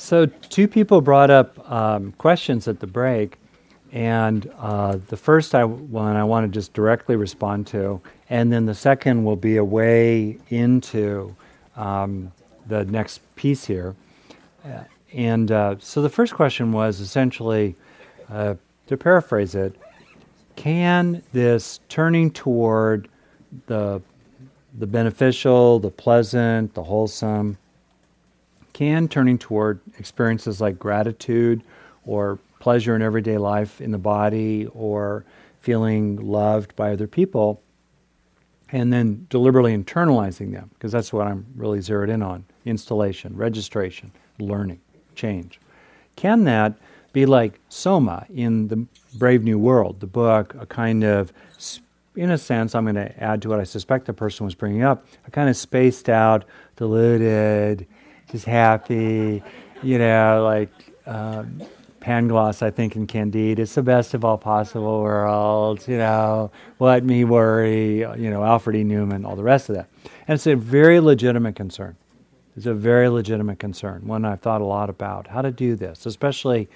So, two people brought up um, questions at the break, and uh, the first I, one I want to just directly respond to, and then the second will be a way into um, the next piece here. Uh, and uh, so the first question was essentially uh, to paraphrase it, can this turning toward the, the beneficial, the pleasant, the wholesome, can turning toward experiences like gratitude or pleasure in everyday life in the body or feeling loved by other people, and then deliberately internalizing them, because that's what I'm really zeroed in on installation, registration, learning, change. Can that be like Soma in the Brave New World, the book, a kind of, in a sense, I'm going to add to what I suspect the person was bringing up, a kind of spaced out, deluded, just happy, you know, like um, Pangloss, I think, in Candide. It's the best of all possible worlds, you know, let me worry, you know, Alfred E. Neuman, all the rest of that. And it's a very legitimate concern. It's a very legitimate concern, one I've thought a lot about how to do this, especially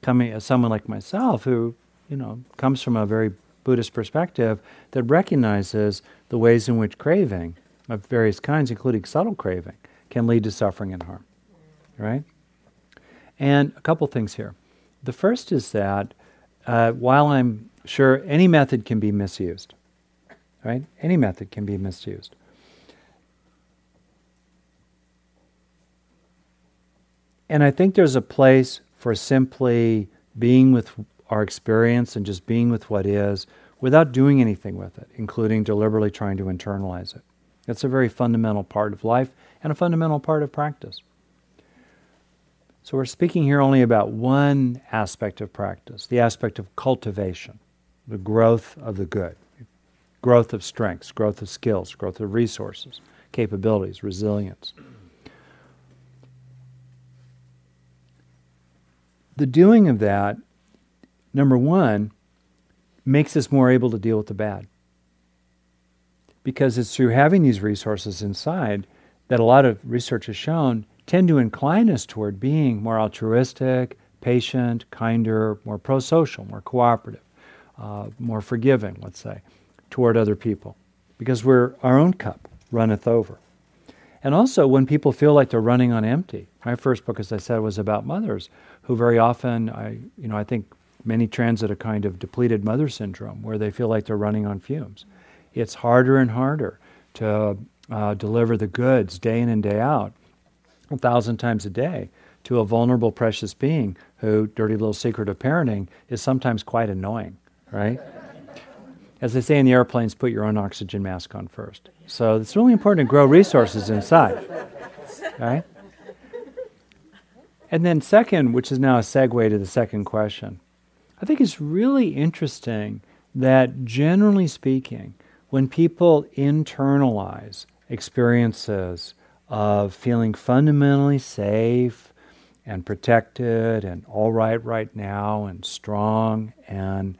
coming as someone like myself who, you know, comes from a very Buddhist perspective that recognizes the ways in which craving of various kinds, including subtle craving, can lead to suffering and harm. Right? And a couple things here. The first is that uh, while I'm sure any method can be misused, right? Any method can be misused. And I think there's a place for simply being with our experience and just being with what is without doing anything with it, including deliberately trying to internalize it. That's a very fundamental part of life and a fundamental part of practice. So, we're speaking here only about one aspect of practice the aspect of cultivation, the growth of the good, growth of strengths, growth of skills, growth of resources, capabilities, resilience. The doing of that, number one, makes us more able to deal with the bad. Because it's through having these resources inside that a lot of research has shown tend to incline us toward being more altruistic, patient, kinder, more pro social, more cooperative, uh, more forgiving, let's say, toward other people. Because we're, our own cup runneth over. And also, when people feel like they're running on empty, my first book, as I said, was about mothers who very often, I, you know, I think many transit a kind of depleted mother syndrome where they feel like they're running on fumes. It's harder and harder to uh, deliver the goods day in and day out, a thousand times a day, to a vulnerable, precious being who, dirty little secret of parenting, is sometimes quite annoying, right? As they say in the airplanes, put your own oxygen mask on first. So it's really important to grow resources inside, right? And then, second, which is now a segue to the second question, I think it's really interesting that generally speaking, when people internalize experiences of feeling fundamentally safe and protected and all right right now and strong and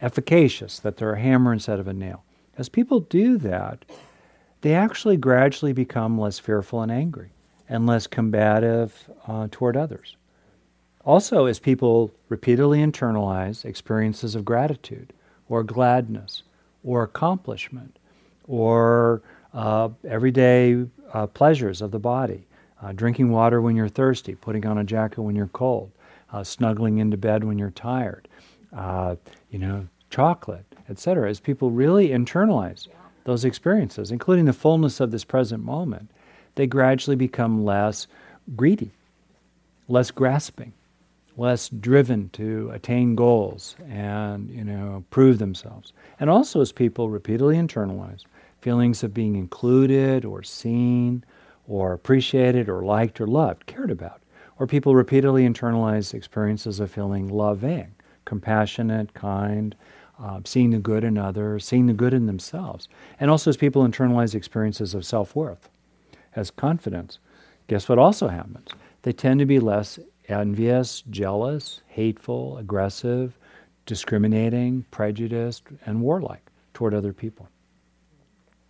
efficacious, that they're a hammer instead of a nail, as people do that, they actually gradually become less fearful and angry and less combative uh, toward others. Also, as people repeatedly internalize experiences of gratitude or gladness or accomplishment or uh, everyday uh, pleasures of the body, uh, drinking water when you're thirsty, putting on a jacket when you're cold, uh, snuggling into bed when you're tired, uh, you know, chocolate, etc. As people really internalize those experiences, including the fullness of this present moment, they gradually become less greedy, less grasping, less driven to attain goals and you know prove themselves. And also as people repeatedly internalize feelings of being included or seen or appreciated or liked or loved, cared about. Or people repeatedly internalize experiences of feeling loving, compassionate, kind, uh, seeing the good in others, seeing the good in themselves. And also as people internalize experiences of self worth as confidence, guess what also happens? They tend to be less envious, jealous, hateful, aggressive, discriminating, prejudiced, and warlike toward other people.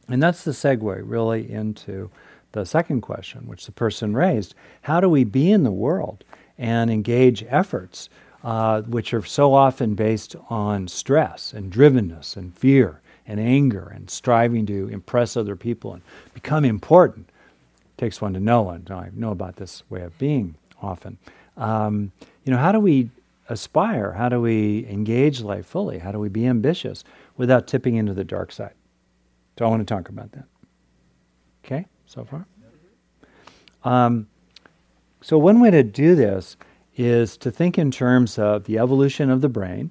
And that's the segue really into the second question, which the person raised. How do we be in the world and engage efforts uh, which are so often based on stress and drivenness and fear and anger and striving to impress other people and become important? Takes one to know one. I know about this way of being often. Um, you know, how do we aspire? How do we engage life fully? How do we be ambitious without tipping into the dark side? So I want to talk about that. Okay, so far? Um, so, one way to do this is to think in terms of the evolution of the brain,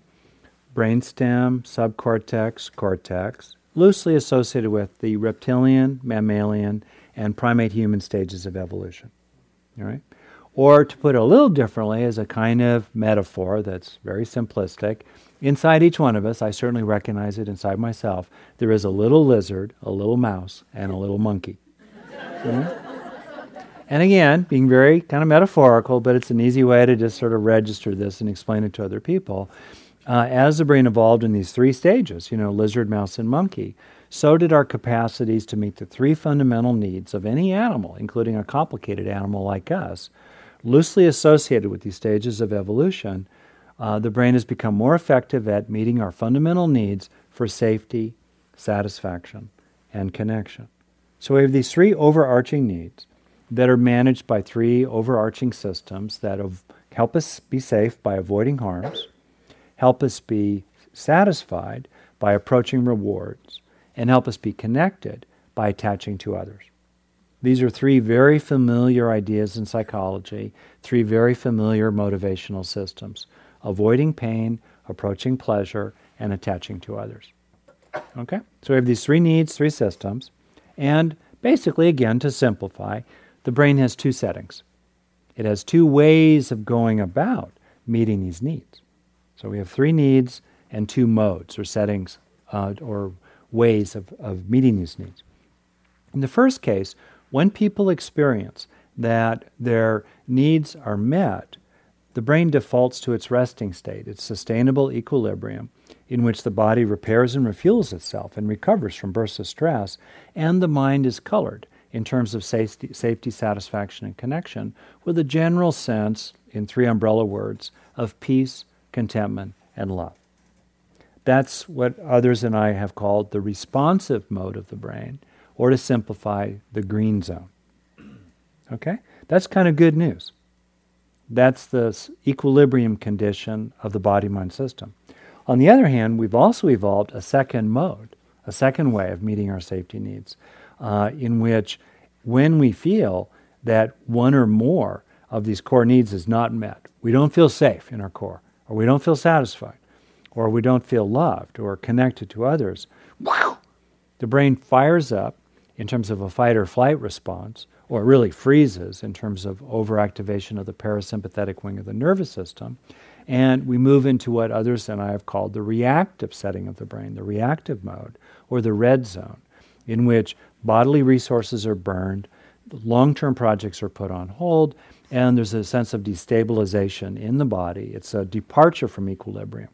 brainstem, subcortex, cortex, loosely associated with the reptilian, mammalian, and primate human stages of evolution. All right? Or to put it a little differently, as a kind of metaphor that's very simplistic, inside each one of us, I certainly recognize it inside myself, there is a little lizard, a little mouse, and a little monkey. Mm-hmm. And again, being very kind of metaphorical, but it's an easy way to just sort of register this and explain it to other people. Uh, as the brain evolved in these three stages, you know, lizard, mouse, and monkey, so did our capacities to meet the three fundamental needs of any animal, including a complicated animal like us. Loosely associated with these stages of evolution, uh, the brain has become more effective at meeting our fundamental needs for safety, satisfaction, and connection. So we have these three overarching needs that are managed by three overarching systems that help us be safe by avoiding harms, help us be satisfied by approaching rewards, and help us be connected by attaching to others. These are three very familiar ideas in psychology, three very familiar motivational systems avoiding pain, approaching pleasure, and attaching to others. Okay? So we have these three needs, three systems, and basically, again, to simplify, the brain has two settings. It has two ways of going about meeting these needs. So we have three needs and two modes or settings uh, or ways of, of meeting these needs. In the first case, when people experience that their needs are met, the brain defaults to its resting state, its sustainable equilibrium, in which the body repairs and refuels itself and recovers from bursts of stress, and the mind is colored in terms of safety, safety, satisfaction, and connection, with a general sense, in three umbrella words, of peace, contentment, and love. That's what others and I have called the responsive mode of the brain, or to simplify, the green zone. Okay? That's kind of good news. That's the equilibrium condition of the body mind system. On the other hand, we've also evolved a second mode, a second way of meeting our safety needs, uh, in which when we feel that one or more of these core needs is not met, we don't feel safe in our core, or we don't feel satisfied, or we don't feel loved or connected to others, the brain fires up in terms of a fight or flight response, or really freezes in terms of overactivation of the parasympathetic wing of the nervous system. And we move into what others and I have called the reactive setting of the brain, the reactive mode, or the red zone, in which bodily resources are burned, long term projects are put on hold, and there's a sense of destabilization in the body. It's a departure from equilibrium.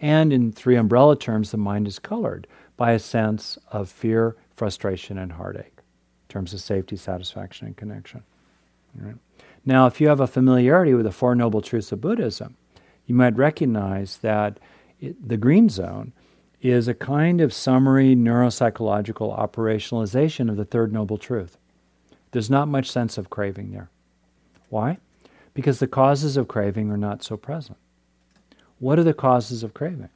And in three umbrella terms, the mind is colored by a sense of fear, frustration, and heartache terms of safety, satisfaction, and connection. Right? Now, if you have a familiarity with the Four Noble Truths of Buddhism, you might recognize that it, the green zone is a kind of summary neuropsychological operationalization of the Third Noble Truth. There's not much sense of craving there. Why? Because the causes of craving are not so present. What are the causes of craving?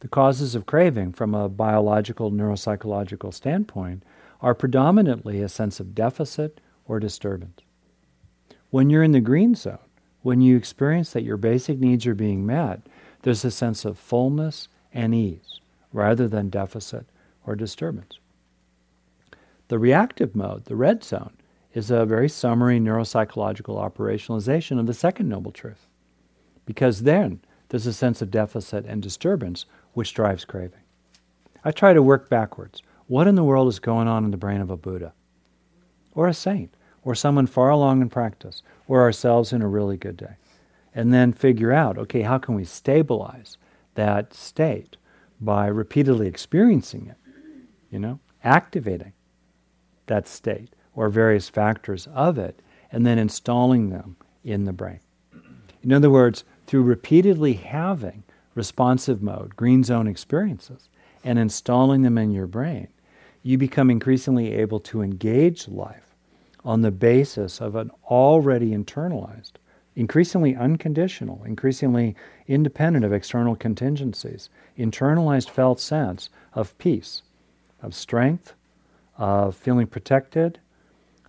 The causes of craving, from a biological neuropsychological standpoint, are predominantly a sense of deficit or disturbance. When you're in the green zone, when you experience that your basic needs are being met, there's a sense of fullness and ease rather than deficit or disturbance. The reactive mode, the red zone, is a very summary neuropsychological operationalization of the second noble truth. Because then there's a sense of deficit and disturbance which drives craving. I try to work backwards. What in the world is going on in the brain of a Buddha? Or a saint? Or someone far along in practice? Or ourselves in a really good day? And then figure out okay, how can we stabilize that state by repeatedly experiencing it, you know, activating that state or various factors of it, and then installing them in the brain. In other words, through repeatedly having responsive mode, green zone experiences, and installing them in your brain, you become increasingly able to engage life on the basis of an already internalized, increasingly unconditional, increasingly independent of external contingencies, internalized felt sense of peace, of strength, of feeling protected,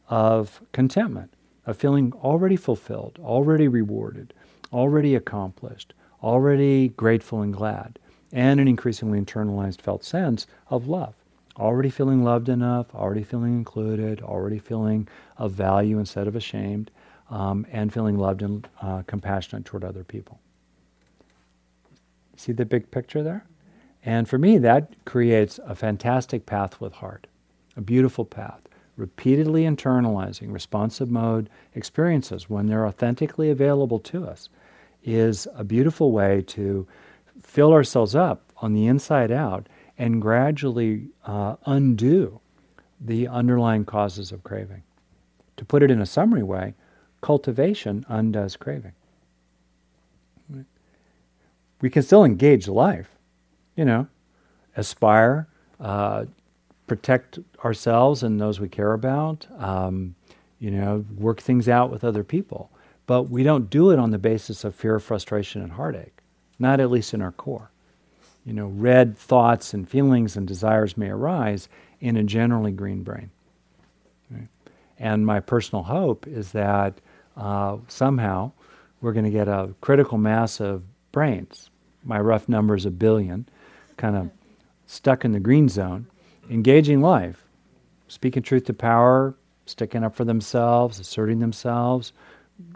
of contentment, of feeling already fulfilled, already rewarded, already accomplished, already grateful and glad, and an increasingly internalized felt sense of love. Already feeling loved enough, already feeling included, already feeling of value instead of ashamed, um, and feeling loved and uh, compassionate toward other people. See the big picture there? And for me, that creates a fantastic path with heart, a beautiful path. Repeatedly internalizing responsive mode experiences when they're authentically available to us is a beautiful way to fill ourselves up on the inside out and gradually uh, undo the underlying causes of craving. To put it in a summary way, cultivation undoes craving. We can still engage life, you know, aspire, uh, protect ourselves and those we care about, um, you know, work things out with other people. But we don't do it on the basis of fear, frustration, and heartache, not at least in our core. You know, red thoughts and feelings and desires may arise in a generally green brain. Right? And my personal hope is that uh, somehow we're going to get a critical mass of brains. My rough number is a billion, kind of stuck in the green zone, engaging life, speaking truth to power, sticking up for themselves, asserting themselves,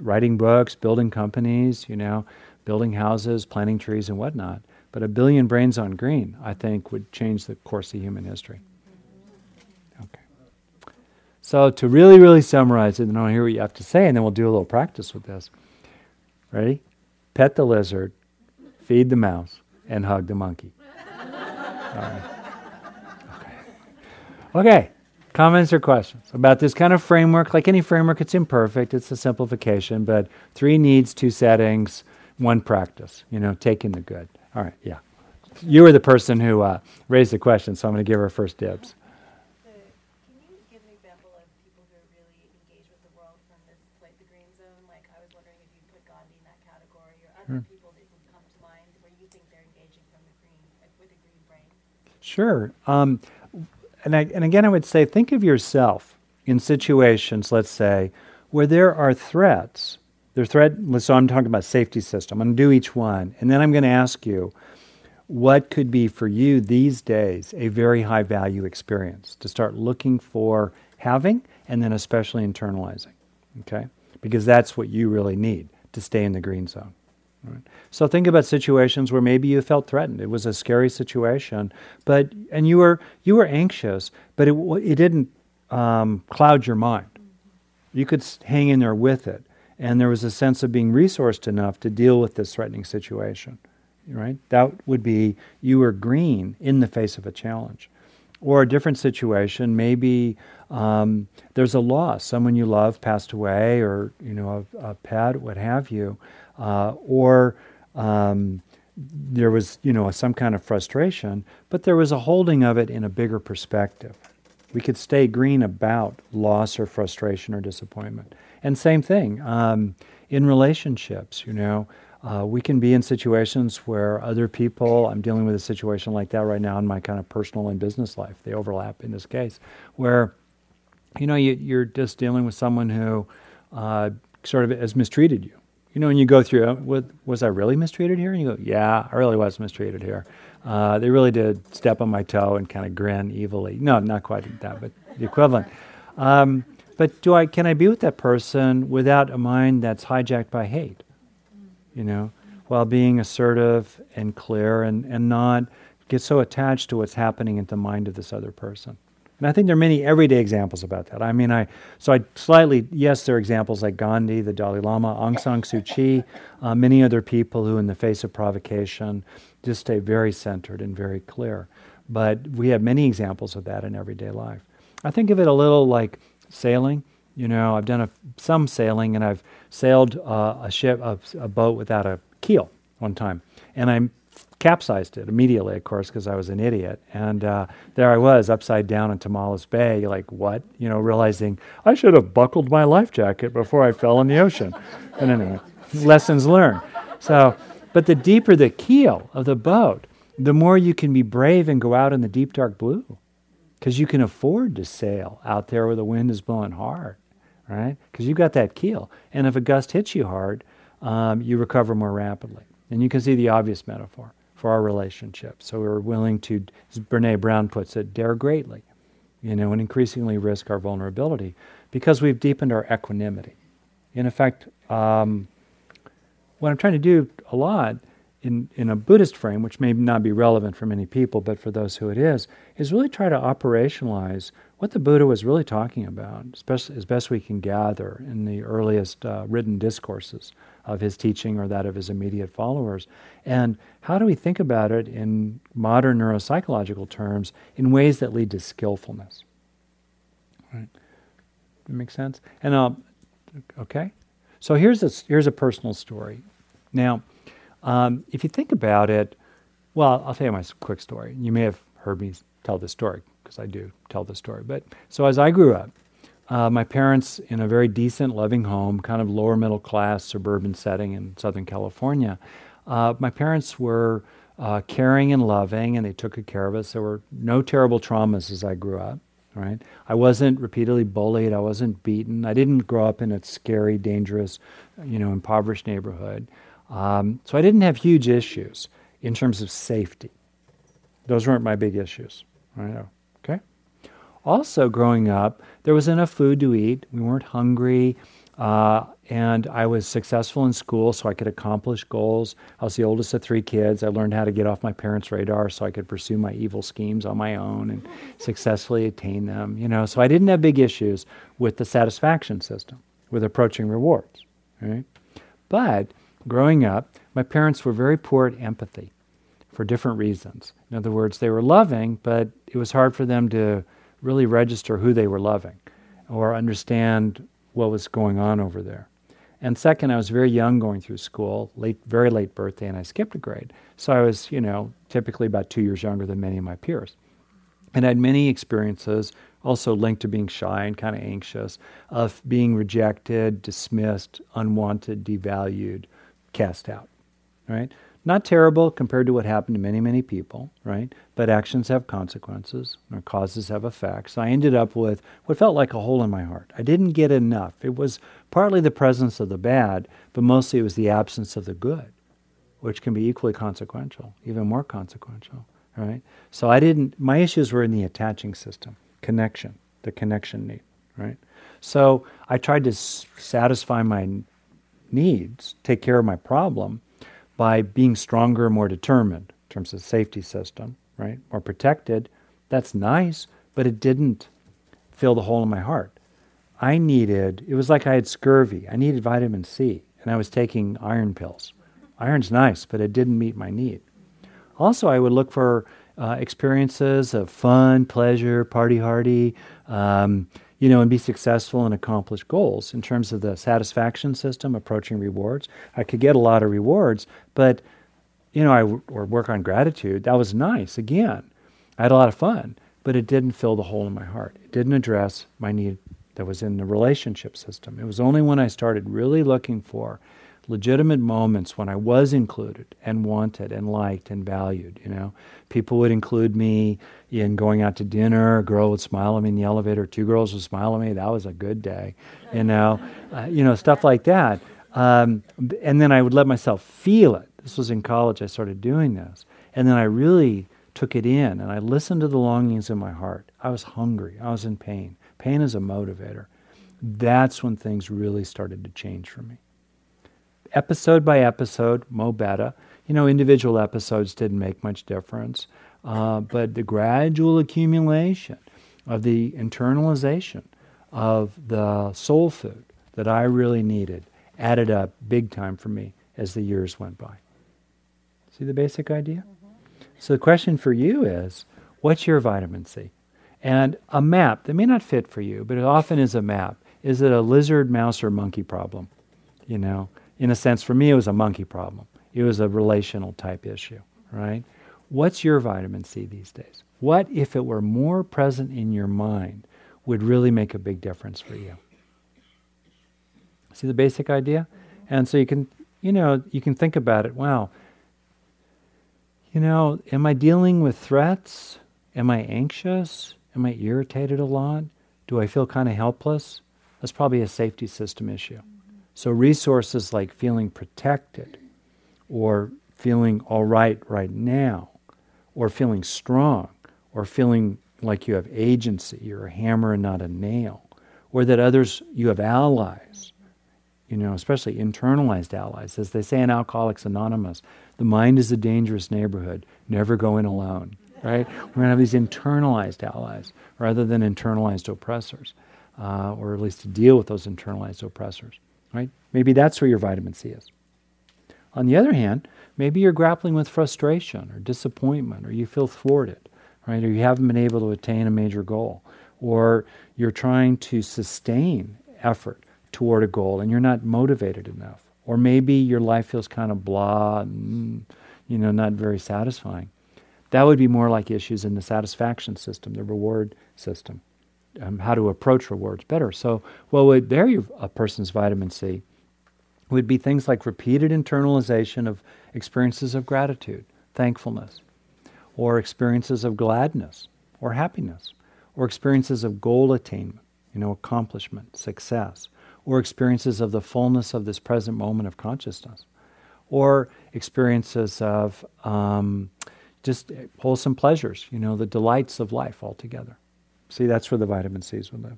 writing books, building companies, you know, building houses, planting trees, and whatnot. But a billion brains on green, I think, would change the course of human history. Okay. So to really, really summarize it, and I'll hear what you have to say, and then we'll do a little practice with this. Ready? Pet the lizard, feed the mouse, and hug the monkey. Okay. Okay. Comments or questions about this kind of framework? Like any framework, it's imperfect, it's a simplification, but three needs, two settings, one practice, you know, taking the good. All right, yeah. You were the person who uh, raised the question, so I'm going to give her first dibs. So, can you give an example of people who are really engaged with the world from this, like the green zone? Like, I was wondering if you put Gandhi in that category or other mm. people that would come to mind where you think they're engaging from the green, like with a green brain? Sure. Um, and, I, and again, I would say think of yourself in situations, let's say, where there are threats. There threat, so I'm talking about safety system. I'm going to do each one. And then I'm going to ask you, what could be for you these days a very high value experience to start looking for having and then especially internalizing? Okay? Because that's what you really need to stay in the green zone. Right. So think about situations where maybe you felt threatened. It was a scary situation, but and you were you were anxious, but it it didn't um, cloud your mind. You could hang in there with it, and there was a sense of being resourced enough to deal with this threatening situation. Right? That would be you were green in the face of a challenge, or a different situation. Maybe um, there's a loss. Someone you love passed away, or you know a, a pet, what have you uh, or um, there was you know some kind of frustration, but there was a holding of it in a bigger perspective. We could stay green about loss or frustration or disappointment. And same thing um, in relationships. You know, uh, we can be in situations where other people. I'm dealing with a situation like that right now in my kind of personal and business life. They overlap in this case, where you know you, are just dealing with someone who uh, sort of has mistreated you you know, when you go through, uh, was I really mistreated here? And you go, yeah, I really was mistreated here. Uh, they really did step on my toe and kind of grin evilly. No, not quite that, but the equivalent. Um, but do I? Can I be with that person without a mind that's hijacked by hate? You know, while being assertive and clear and, and not get so attached to what's happening in the mind of this other person. And I think there are many everyday examples about that. I mean, I so I slightly yes, there are examples like Gandhi, the Dalai Lama, Aung San Suu Kyi, uh, many other people who, in the face of provocation, just stay very centered and very clear. But we have many examples of that in everyday life. I think of it a little like sailing. You know, I've done a, some sailing, and I've sailed uh, a ship, a, a boat without a keel one time, and I capsized it immediately, of course, because I was an idiot. And uh, there I was, upside down in Tomales Bay, like what? You know, realizing I should have buckled my life jacket before I fell in the ocean. and anyway, lessons learned. So, but the deeper the keel of the boat, the more you can be brave and go out in the deep dark blue, because you can afford to sail out there where the wind is blowing hard right? Because you've got that keel. And if a gust hits you hard, um, you recover more rapidly. And you can see the obvious metaphor for our relationship. So we're willing to, as Brene Brown puts it, dare greatly, you know, and increasingly risk our vulnerability because we've deepened our equanimity. In effect, um, what I'm trying to do a lot in, in a Buddhist frame, which may not be relevant for many people, but for those who it is, is really try to operationalize what the Buddha was really talking about, especially as best we can gather in the earliest uh, written discourses of his teaching or that of his immediate followers. And how do we think about it in modern neuropsychological terms in ways that lead to skillfulness? Right? That makes sense? And uh, okay, so here's a here's a personal story. Now, um, if you think about it, well, I'll tell you my quick story. You may have heard me tell this story because I do tell the story. But so as I grew up, uh, my parents in a very decent, loving home, kind of lower middle class suburban setting in Southern California. Uh, my parents were uh, caring and loving, and they took good care of us. There were no terrible traumas as I grew up. Right, I wasn't repeatedly bullied. I wasn't beaten. I didn't grow up in a scary, dangerous, you know, impoverished neighborhood. Um, so I didn't have huge issues in terms of safety. Those weren't my big issues. Right? also growing up, there was enough food to eat. We weren't hungry. Uh, and I was successful in school, so I could accomplish goals. I was the oldest of three kids. I learned how to get off my parents' radar so I could pursue my evil schemes on my own and successfully attain them. You know, so I didn't have big issues with the satisfaction system, with approaching rewards. Right? But growing up, my parents were very poor at empathy for different reasons. In other words, they were loving, but it was hard for them to really register who they were loving or understand what was going on over there. And second, I was very young going through school, late, very late birthday, and I skipped a grade. So I was, you know, typically about two years younger than many of my peers. And I had many experiences, also linked to being shy and kind of anxious, of being rejected, dismissed, unwanted, devalued, cast out. Right? Not terrible compared to what happened to many, many people, right? But actions have consequences, or causes have effects. I ended up with what felt like a hole in my heart. I didn't get enough. It was partly the presence of the bad, but mostly it was the absence of the good, which can be equally consequential, even more consequential, right? So I didn't, my issues were in the attaching system, connection, the connection need, right? So I tried to satisfy my needs, take care of my problem by being stronger, more determined in terms of safety system, right? More protected. That's nice, but it didn't fill the hole in my heart. I needed, it was like I had scurvy. I needed vitamin C, and I was taking iron pills. Iron's nice, but it didn't meet my need. Also, I would look for uh, experiences of fun, pleasure, party hardy, um, you know, and be successful and accomplish goals in terms of the satisfaction system, approaching rewards. I could get a lot of rewards, but, you know, I w- or work on gratitude. That was nice. Again, I had a lot of fun, but it didn't fill the hole in my heart. It didn't address my need that was in the relationship system. It was only when I started really looking for legitimate moments when I was included and wanted and liked and valued. You know, people would include me in going out to dinner. A girl would smile at me in the elevator. Two girls would smile at me. That was a good day. You know, uh, you know stuff like that. Um, and then I would let myself feel it. This was in college. I started doing this, and then I really took it in and I listened to the longings in my heart. I was hungry. I was in pain. Pain is a motivator. That's when things really started to change for me episode by episode, Mo Betta. You know, individual episodes didn't make much difference, uh, but the gradual accumulation of the internalization of the soul food that I really needed added up big time for me as the years went by. See the basic idea? Mm-hmm. So the question for you is what's your vitamin C? And a map that may not fit for you, but it often is a map. Is it a lizard, mouse, or monkey problem? You know, in a sense, for me, it was a monkey problem. It was a relational type issue, right? What's your vitamin C these days? What, if it were more present in your mind, would really make a big difference for you? See the basic idea? And so you can, you know, you can think about it. Wow, you know, am I dealing with threats? Am I anxious? Am I irritated a lot? Do I feel kind of helpless? That's probably a safety system issue. So, resources like feeling protected or feeling all right right now or feeling strong or feeling like you have agency, you're a hammer and not a nail, or that others, you have allies, you know, especially internalized allies. As they say in Alcoholics Anonymous, the mind is a dangerous neighborhood. Never go in alone, right? We're going to have these internalized allies rather than internalized oppressors, uh, or at least to deal with those internalized oppressors, right? Maybe that's where your vitamin C is. On the other hand, maybe you're grappling with frustration or disappointment, or you feel thwarted right? Or you haven't been able to attain a major goal, or you're trying to sustain effort toward a goal and you're not motivated enough, or maybe your life feels kind of blah and you know not very satisfying. That would be more like issues in the satisfaction system, the reward system, um, how to approach rewards better. So, what would vary a person's vitamin C would be things like repeated internalization of experiences of gratitude, thankfulness, or experiences of gladness or happiness, or experiences of goal attainment, you know, accomplishment, success, or experiences of the fullness of this present moment of consciousness, or experiences of um, just wholesome pleasures, you know, the delights of life altogether. See, that's where the vitamin C's would live.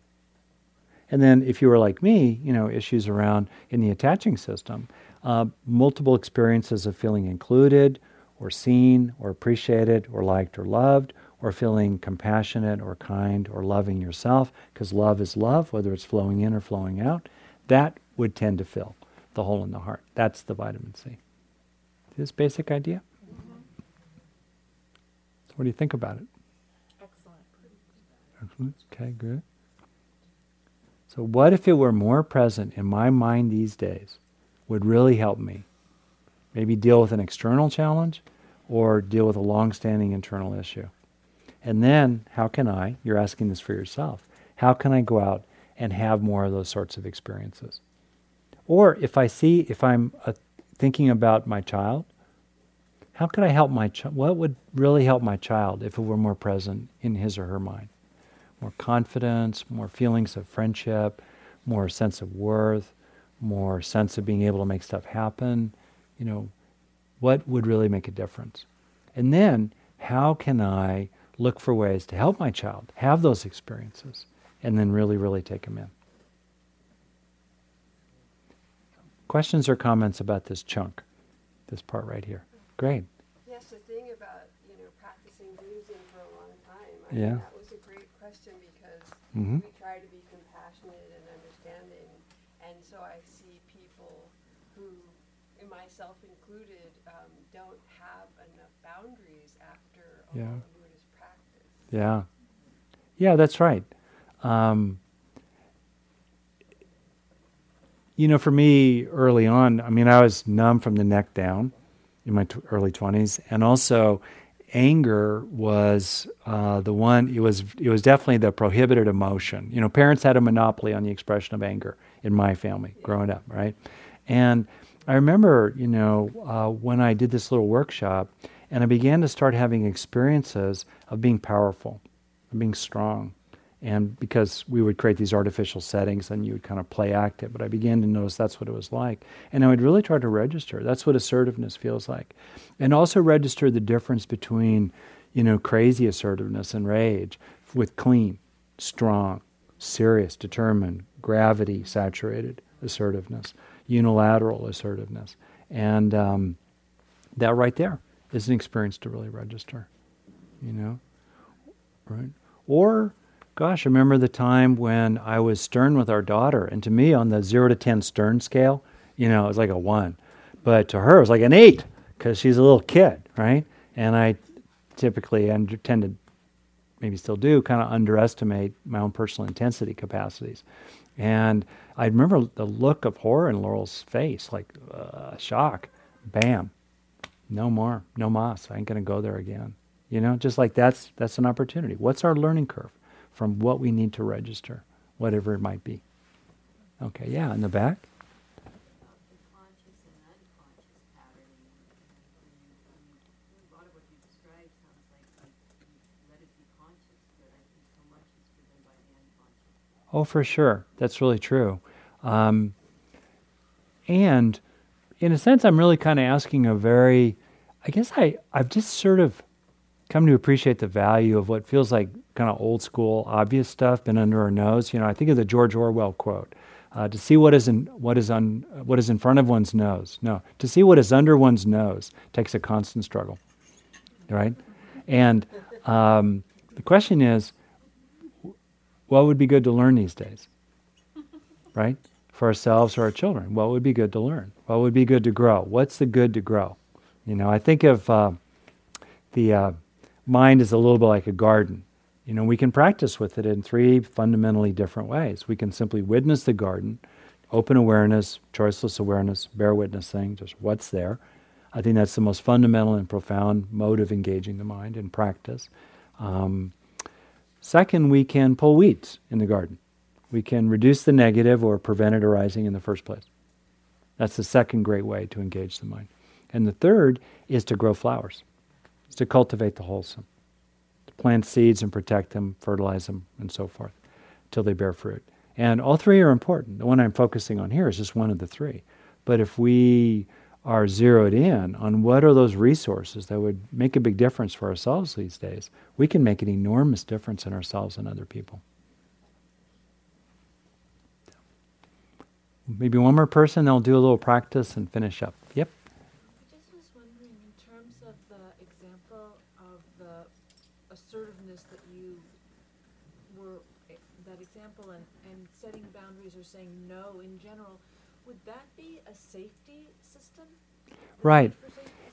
And then, if you were like me, you know, issues around in the attaching system, uh, multiple experiences of feeling included, or seen or appreciated or liked or loved or feeling compassionate or kind or loving yourself, because love is love, whether it's flowing in or flowing out, that would tend to fill the hole in the heart. That's the vitamin C. This basic idea? Mm-hmm. So what do you think about it? Okay, good. So, what if it were more present in my mind these days would really help me Maybe deal with an external challenge or deal with a long standing internal issue. And then, how can I, you're asking this for yourself, how can I go out and have more of those sorts of experiences? Or if I see, if I'm uh, thinking about my child, how could I help my child? What would really help my child if it were more present in his or her mind? More confidence, more feelings of friendship, more sense of worth, more sense of being able to make stuff happen, you know, what would really make a difference? And then, how can I look for ways to help my child have those experiences and then really, really take them in? Questions or comments about this chunk, this part right here? Great. Yes, the thing about you know practicing Buddhism for a long time. I yeah. that was a great question because mm-hmm. we try to be compassionate and understanding, and so I see people who myself included, um, don't have enough boundaries after a yeah. Buddhist practice. Yeah. Yeah, that's right. Um, you know, for me early on, I mean, I was numb from the neck down in my t- early 20s. And also, anger was uh, the one, it was, it was definitely the prohibited emotion. You know, parents had a monopoly on the expression of anger in my family growing up, right? And I remember, you know, uh, when I did this little workshop, and I began to start having experiences of being powerful, of being strong. And because we would create these artificial settings and you would kind of play act it, but I began to notice that's what it was like. And I would really try to register. That's what assertiveness feels like. And also register the difference between, you know, crazy assertiveness and rage with clean, strong, serious, determined, gravity saturated assertiveness unilateral assertiveness. And um, that right there is an experience to really register, you know? Right? Or, gosh, I remember the time when I was stern with our daughter, and to me, on the zero to 10 stern scale, you know, it was like a one. But to her, it was like an eight, because she's a little kid, right? And I typically and tend to maybe still do, kind of underestimate my own personal intensity capacities. And I remember the look of horror in Laurel's face, like uh, shock. Bam, no more, no mas. I ain't gonna go there again. You know, just like that's that's an opportunity. What's our learning curve from what we need to register, whatever it might be? Okay, yeah, in the back. Oh, for sure. That's really true. Um, and in a sense, I'm really kind of asking a very, I guess I, I've just sort of come to appreciate the value of what feels like kind of old school, obvious stuff been under our nose. You know, I think of the George Orwell quote. Uh, to see what is in what is on what is in front of one's nose. No, to see what is under one's nose takes a constant struggle, right? And um, the question is, what would be good to learn these days? Right? For ourselves or our children. What would be good to learn? What would be good to grow? What's the good to grow? You know, I think of uh, the uh, mind is a little bit like a garden. You know, we can practice with it in three fundamentally different ways. We can simply witness the garden, open awareness, choiceless awareness, bear witnessing, just what's there. I think that's the most fundamental and profound mode of engaging the mind in practice. Um, Second, we can pull weeds in the garden. We can reduce the negative or prevent it arising in the first place. That's the second great way to engage the mind. And the third is to grow flowers, it's to cultivate the wholesome, to plant seeds and protect them, fertilize them, and so forth, till they bear fruit. And all three are important. The one I'm focusing on here is just one of the three. But if we are zeroed in on what are those resources that would make a big difference for ourselves these days, we can make an enormous difference in ourselves and other people. Maybe one more person, they'll do a little practice and finish up. Yep. I just was wondering, in terms of the example of the assertiveness that you were, that example and, and setting boundaries or saying no in general, would that be a safety system? Right.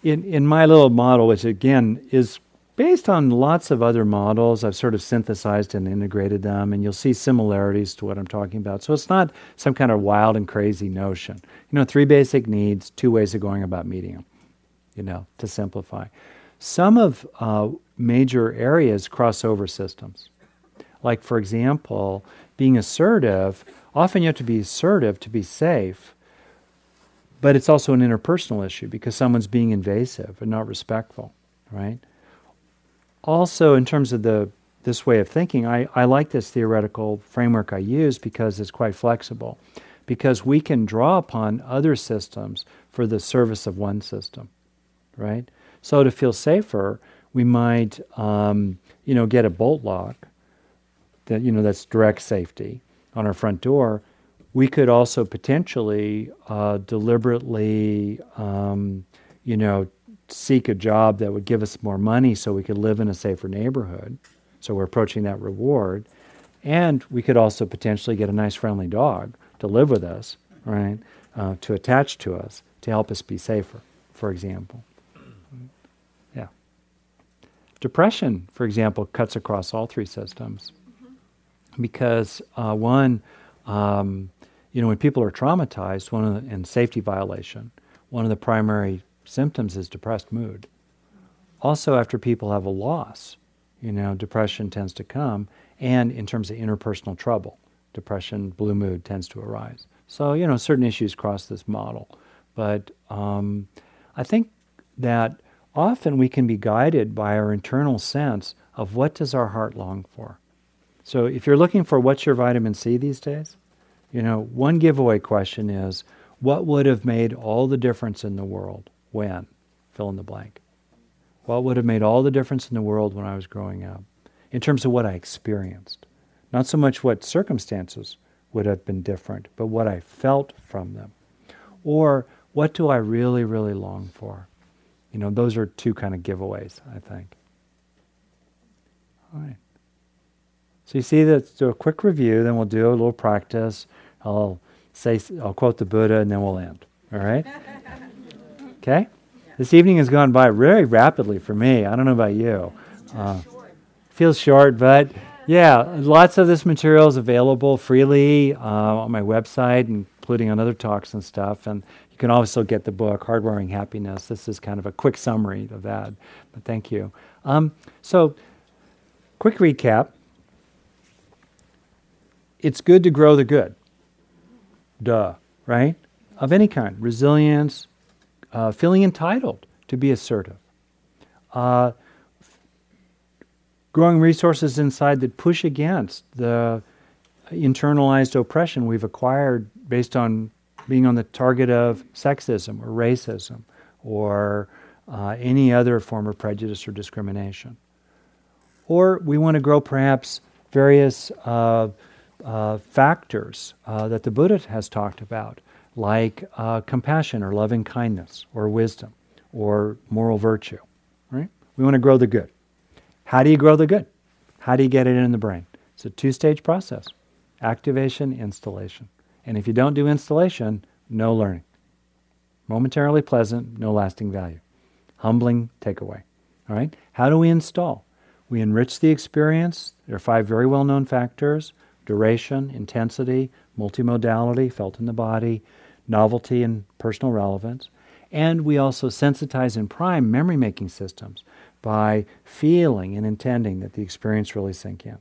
In, in my little model, which again is based on lots of other models, I've sort of synthesized and integrated them, and you'll see similarities to what I'm talking about. So it's not some kind of wild and crazy notion. You know, three basic needs, two ways of going about meeting them, you know, to simplify. Some of uh, major areas cross over systems. Like, for example, being assertive Often you have to be assertive to be safe, but it's also an interpersonal issue because someone's being invasive and not respectful, right? Also, in terms of the this way of thinking, I, I like this theoretical framework I use because it's quite flexible. Because we can draw upon other systems for the service of one system, right? So to feel safer, we might, um, you know, get a bolt lock that you know that's direct safety, on our front door, we could also potentially uh, deliberately, um, you know, seek a job that would give us more money so we could live in a safer neighborhood. So we're approaching that reward. And we could also potentially get a nice, friendly dog to live with us, right? Uh, to attach to us, to help us be safer, for example. Depression, for example, cuts across all three systems because uh, one, um, you know, when people are traumatized, one of the, and safety violation, one of the primary symptoms is depressed mood. Also, after people have a loss, you know, depression tends to come, and in terms of interpersonal trouble, depression, blue mood tends to arise. So, you know, certain issues cross this model, but um, I think that often we can be guided by our internal sense of what does our heart long for so if you're looking for what's your vitamin C these days, you know, one giveaway question is what would have made all the difference in the world when? Fill in the blank. What would have made all the difference in the world when I was growing up? In terms of what I experienced. Not so much what circumstances would have been different, but what I felt from them. Or what do I really, really long for? You know, those are two kind of giveaways, I think. All right. So you see, let's do a quick review, then we'll do a little practice. I'll say, I'll quote the Buddha, and then we'll end. All right? Okay? This evening has gone by very rapidly for me. I don't know about you. Uh, feels short, but yeah, lots of this material is available freely uh, on my website, including on other talks and stuff. And you can also get the book, Hardwiring Happiness. This is kind of a quick summary of that, but thank you. Um, so, quick recap it's good to grow the good. Duh, right? Of any kind resilience, uh, feeling entitled to be assertive. Uh, growing resources inside that push against the internalized oppression we've acquired based on being on the target of sexism or racism or uh, any other form of prejudice or discrimination. Or we want to grow perhaps various uh, uh, factors uh, that the Buddha has talked about, like uh, compassion or loving kindness or wisdom or moral virtue. Right? We want to grow the good. How do you grow the good? How do you get it in the brain? It's a two stage process activation, installation. And if you don't do installation, no learning. Momentarily pleasant, no lasting value. Humbling takeaway. All right? How do we install? We enrich the experience. There are five very well known factors duration, intensity, multimodality, felt in the body, novelty and personal relevance. And we also sensitize and prime memory making systems by feeling and intending that the experience really sink in.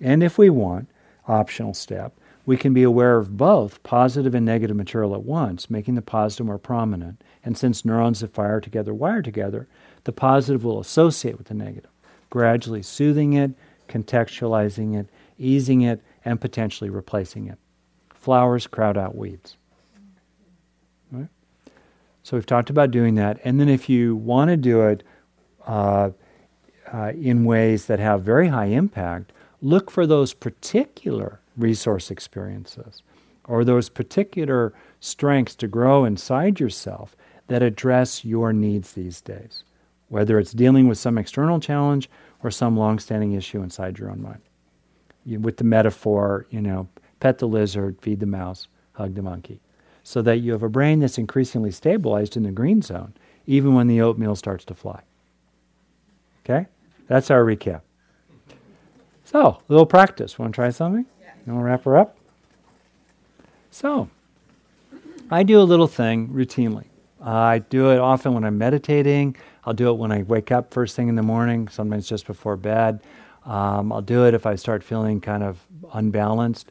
And if we want, optional step, we can be aware of both positive and negative material at once, making the positive more prominent. And since neurons that fire together wire together, the positive will associate with the negative, gradually soothing it, contextualizing it, easing it, and potentially replacing it. Flowers crowd out weeds. Right? So we've talked about doing that. And then if you want to do it uh, uh, in ways that have very high impact, look for those particular resource experiences or those particular strengths to grow inside yourself that address your needs these days, whether it's dealing with some external challenge or some long-standing issue inside your own mind. You, with the metaphor, you know, pet the lizard, feed the mouse, hug the monkey, so that you have a brain that's increasingly stabilized in the green zone, even when the oatmeal starts to fly. Okay? That's our recap. So, a little practice. Want to try something? Want to wrap her up? So, I do a little thing routinely. I do it often when I'm meditating. I'll do it when I wake up first thing in the morning, sometimes just before bed. Um, I'll do it if I start feeling kind of unbalanced.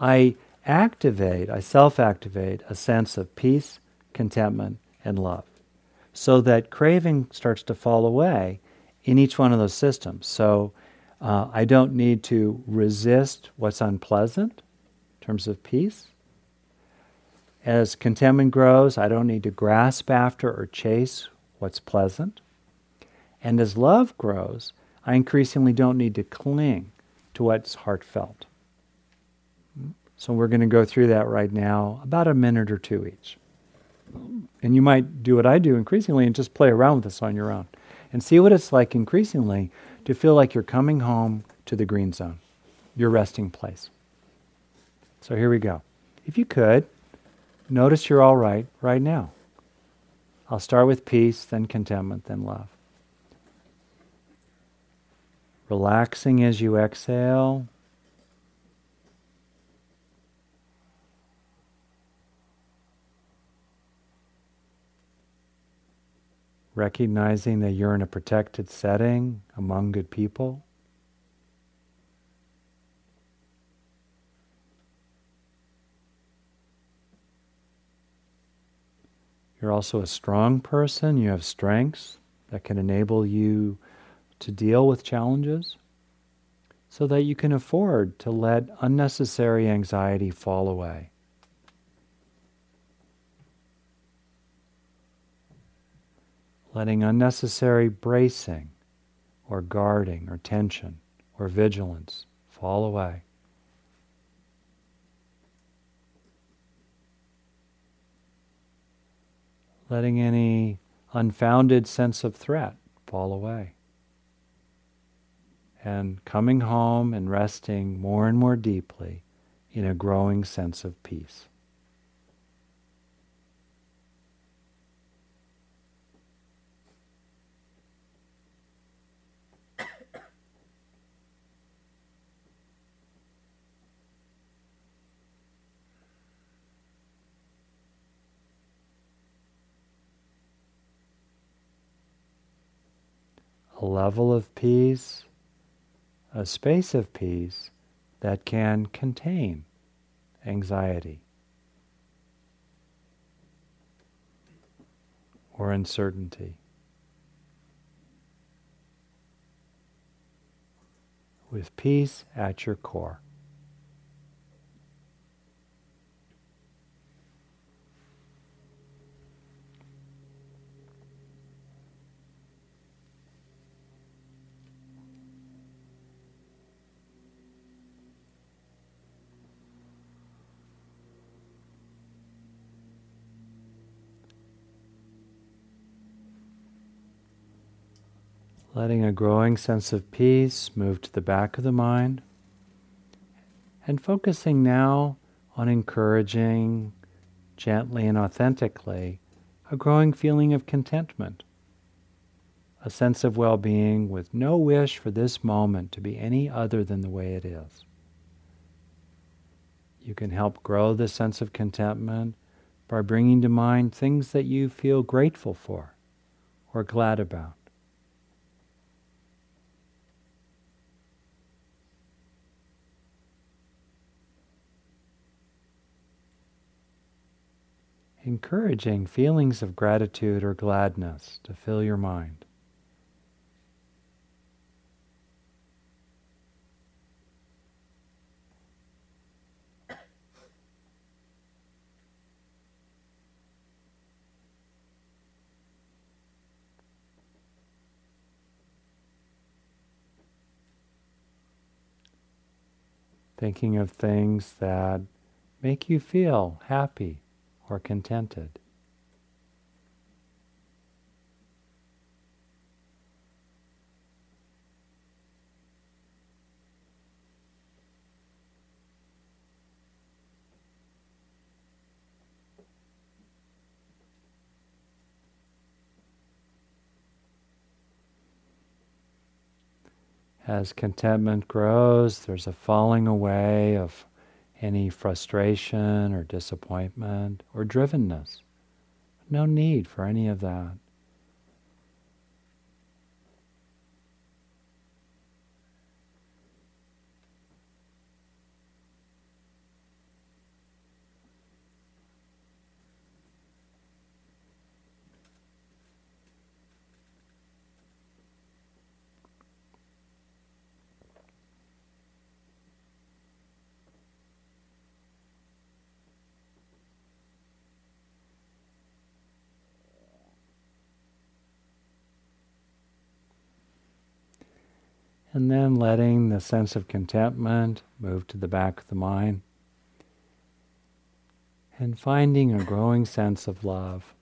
I activate, I self activate a sense of peace, contentment, and love so that craving starts to fall away in each one of those systems. So uh, I don't need to resist what's unpleasant in terms of peace. As contentment grows, I don't need to grasp after or chase what's pleasant. And as love grows, I increasingly don't need to cling to what's heartfelt. So we're going to go through that right now, about a minute or two each. And you might do what I do increasingly and just play around with this on your own and see what it's like increasingly to feel like you're coming home to the green zone, your resting place. So here we go. If you could, notice you're all right right now. I'll start with peace, then contentment, then love. Relaxing as you exhale. Recognizing that you're in a protected setting among good people. You're also a strong person. You have strengths that can enable you to deal with challenges so that you can afford to let unnecessary anxiety fall away. Letting unnecessary bracing or guarding or tension or vigilance fall away. Letting any unfounded sense of threat fall away. And coming home and resting more and more deeply in a growing sense of peace. A level of peace, a space of peace that can contain anxiety or uncertainty. With peace at your core. Letting a growing sense of peace move to the back of the mind, and focusing now on encouraging gently and authentically a growing feeling of contentment, a sense of well being with no wish for this moment to be any other than the way it is. You can help grow the sense of contentment by bringing to mind things that you feel grateful for or glad about. Encouraging feelings of gratitude or gladness to fill your mind. Thinking of things that make you feel happy or contented. As contentment grows, there's a falling away of any frustration or disappointment or drivenness. No need for any of that. And then letting the sense of contentment move to the back of the mind. And finding a growing sense of love.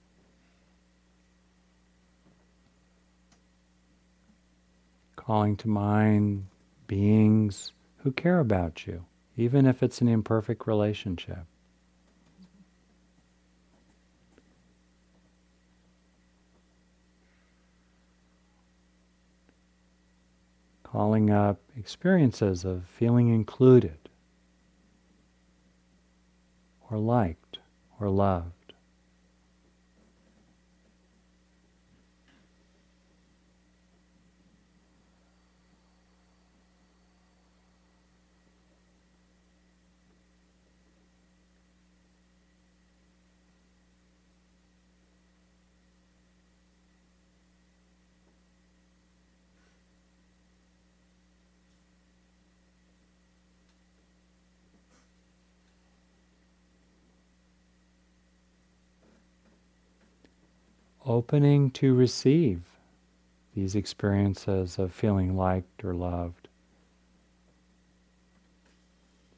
Calling to mind beings who care about you, even if it's an imperfect relationship. Calling up experiences of feeling included, or liked, or loved. Opening to receive these experiences of feeling liked or loved.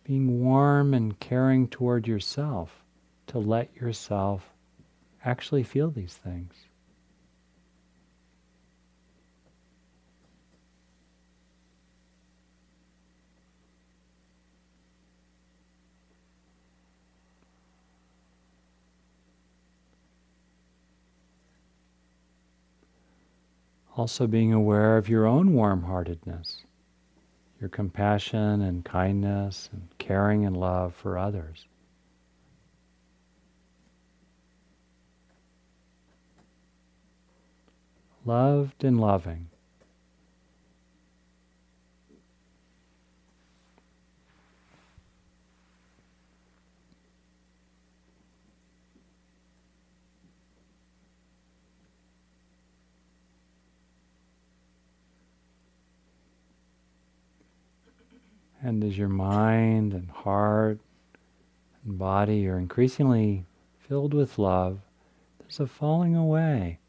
Being warm and caring toward yourself to let yourself actually feel these things. Also, being aware of your own warm heartedness, your compassion and kindness and caring and love for others. Loved and loving And as your mind and heart and body are increasingly filled with love, there's a falling away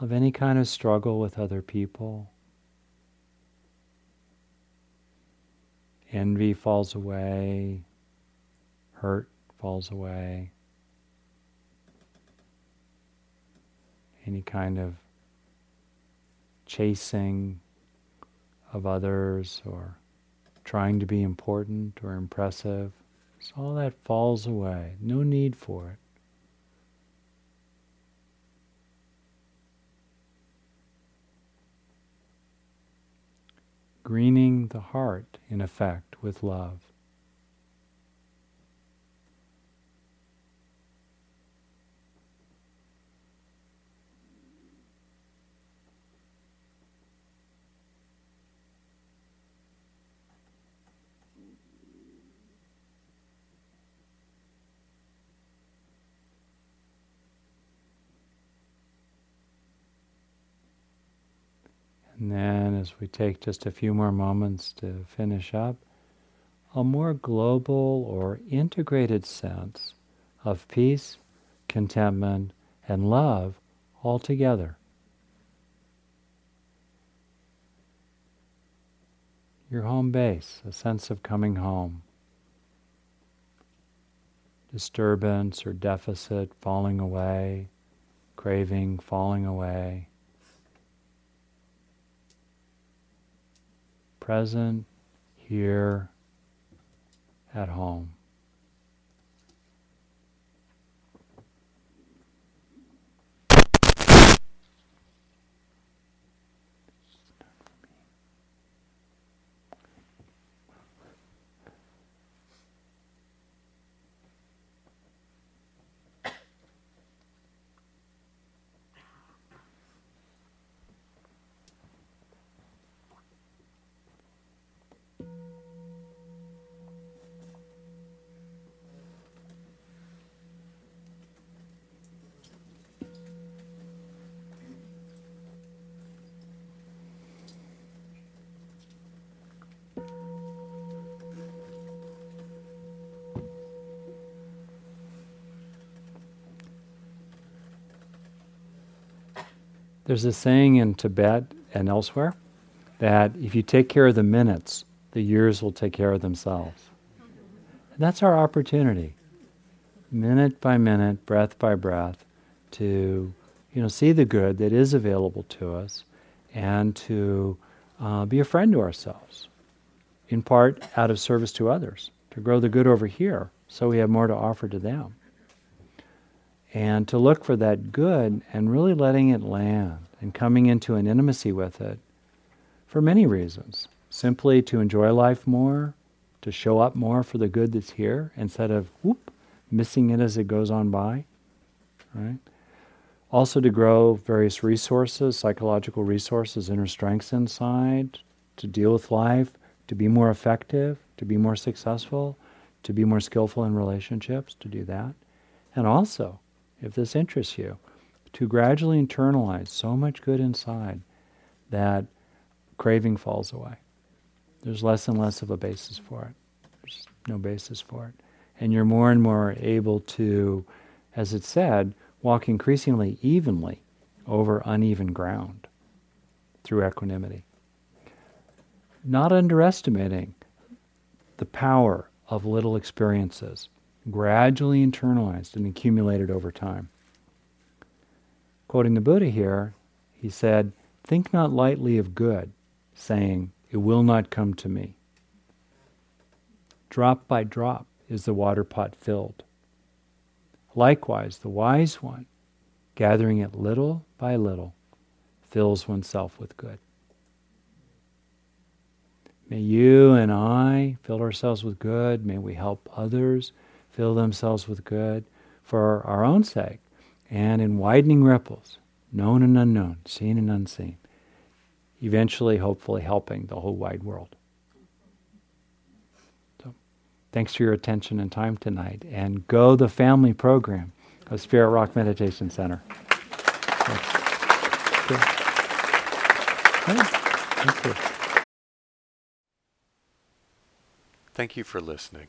of any kind of struggle with other people. Envy falls away, hurt falls away, any kind of chasing of others or trying to be important or impressive. So all that falls away. No need for it. greening the heart, in effect, with love. And then, as we take just a few more moments to finish up, a more global or integrated sense of peace, contentment, and love all together. Your home base, a sense of coming home. Disturbance or deficit falling away, craving falling away. Present here at home. There's a saying in Tibet and elsewhere that if you take care of the minutes, the years will take care of themselves. And that's our opportunity, minute by minute, breath by breath, to you know see the good that is available to us, and to uh, be a friend to ourselves, in part out of service to others, to grow the good over here, so we have more to offer to them and to look for that good and really letting it land and coming into an intimacy with it for many reasons. Simply to enjoy life more, to show up more for the good that's here instead of whoop, missing it as it goes on by. Right? Also to grow various resources, psychological resources, inner strengths inside, to deal with life, to be more effective, to be more successful, to be more skillful in relationships, to do that. And also if this interests you, to gradually internalize so much good inside that craving falls away. There's less and less of a basis for it. There's no basis for it. And you're more and more able to, as it said, walk increasingly evenly over uneven ground through equanimity. Not underestimating the power of little experiences gradually internalized and accumulated over time. Quoting the Buddha here, he said, Think not lightly of good, saying, It will not come to me. Drop by drop is the water pot filled. Likewise, the wise one, gathering it little by little, fills oneself with good. May you and I fill ourselves with good. May we help others fill themselves with good for our own sake, and in widening ripples, known and unknown, seen and unseen, eventually, hopefully, helping the whole wide world. So, thanks for your attention and time tonight, and go the family program of Spirit Rock Meditation Center. Thank you. Thank you for listening.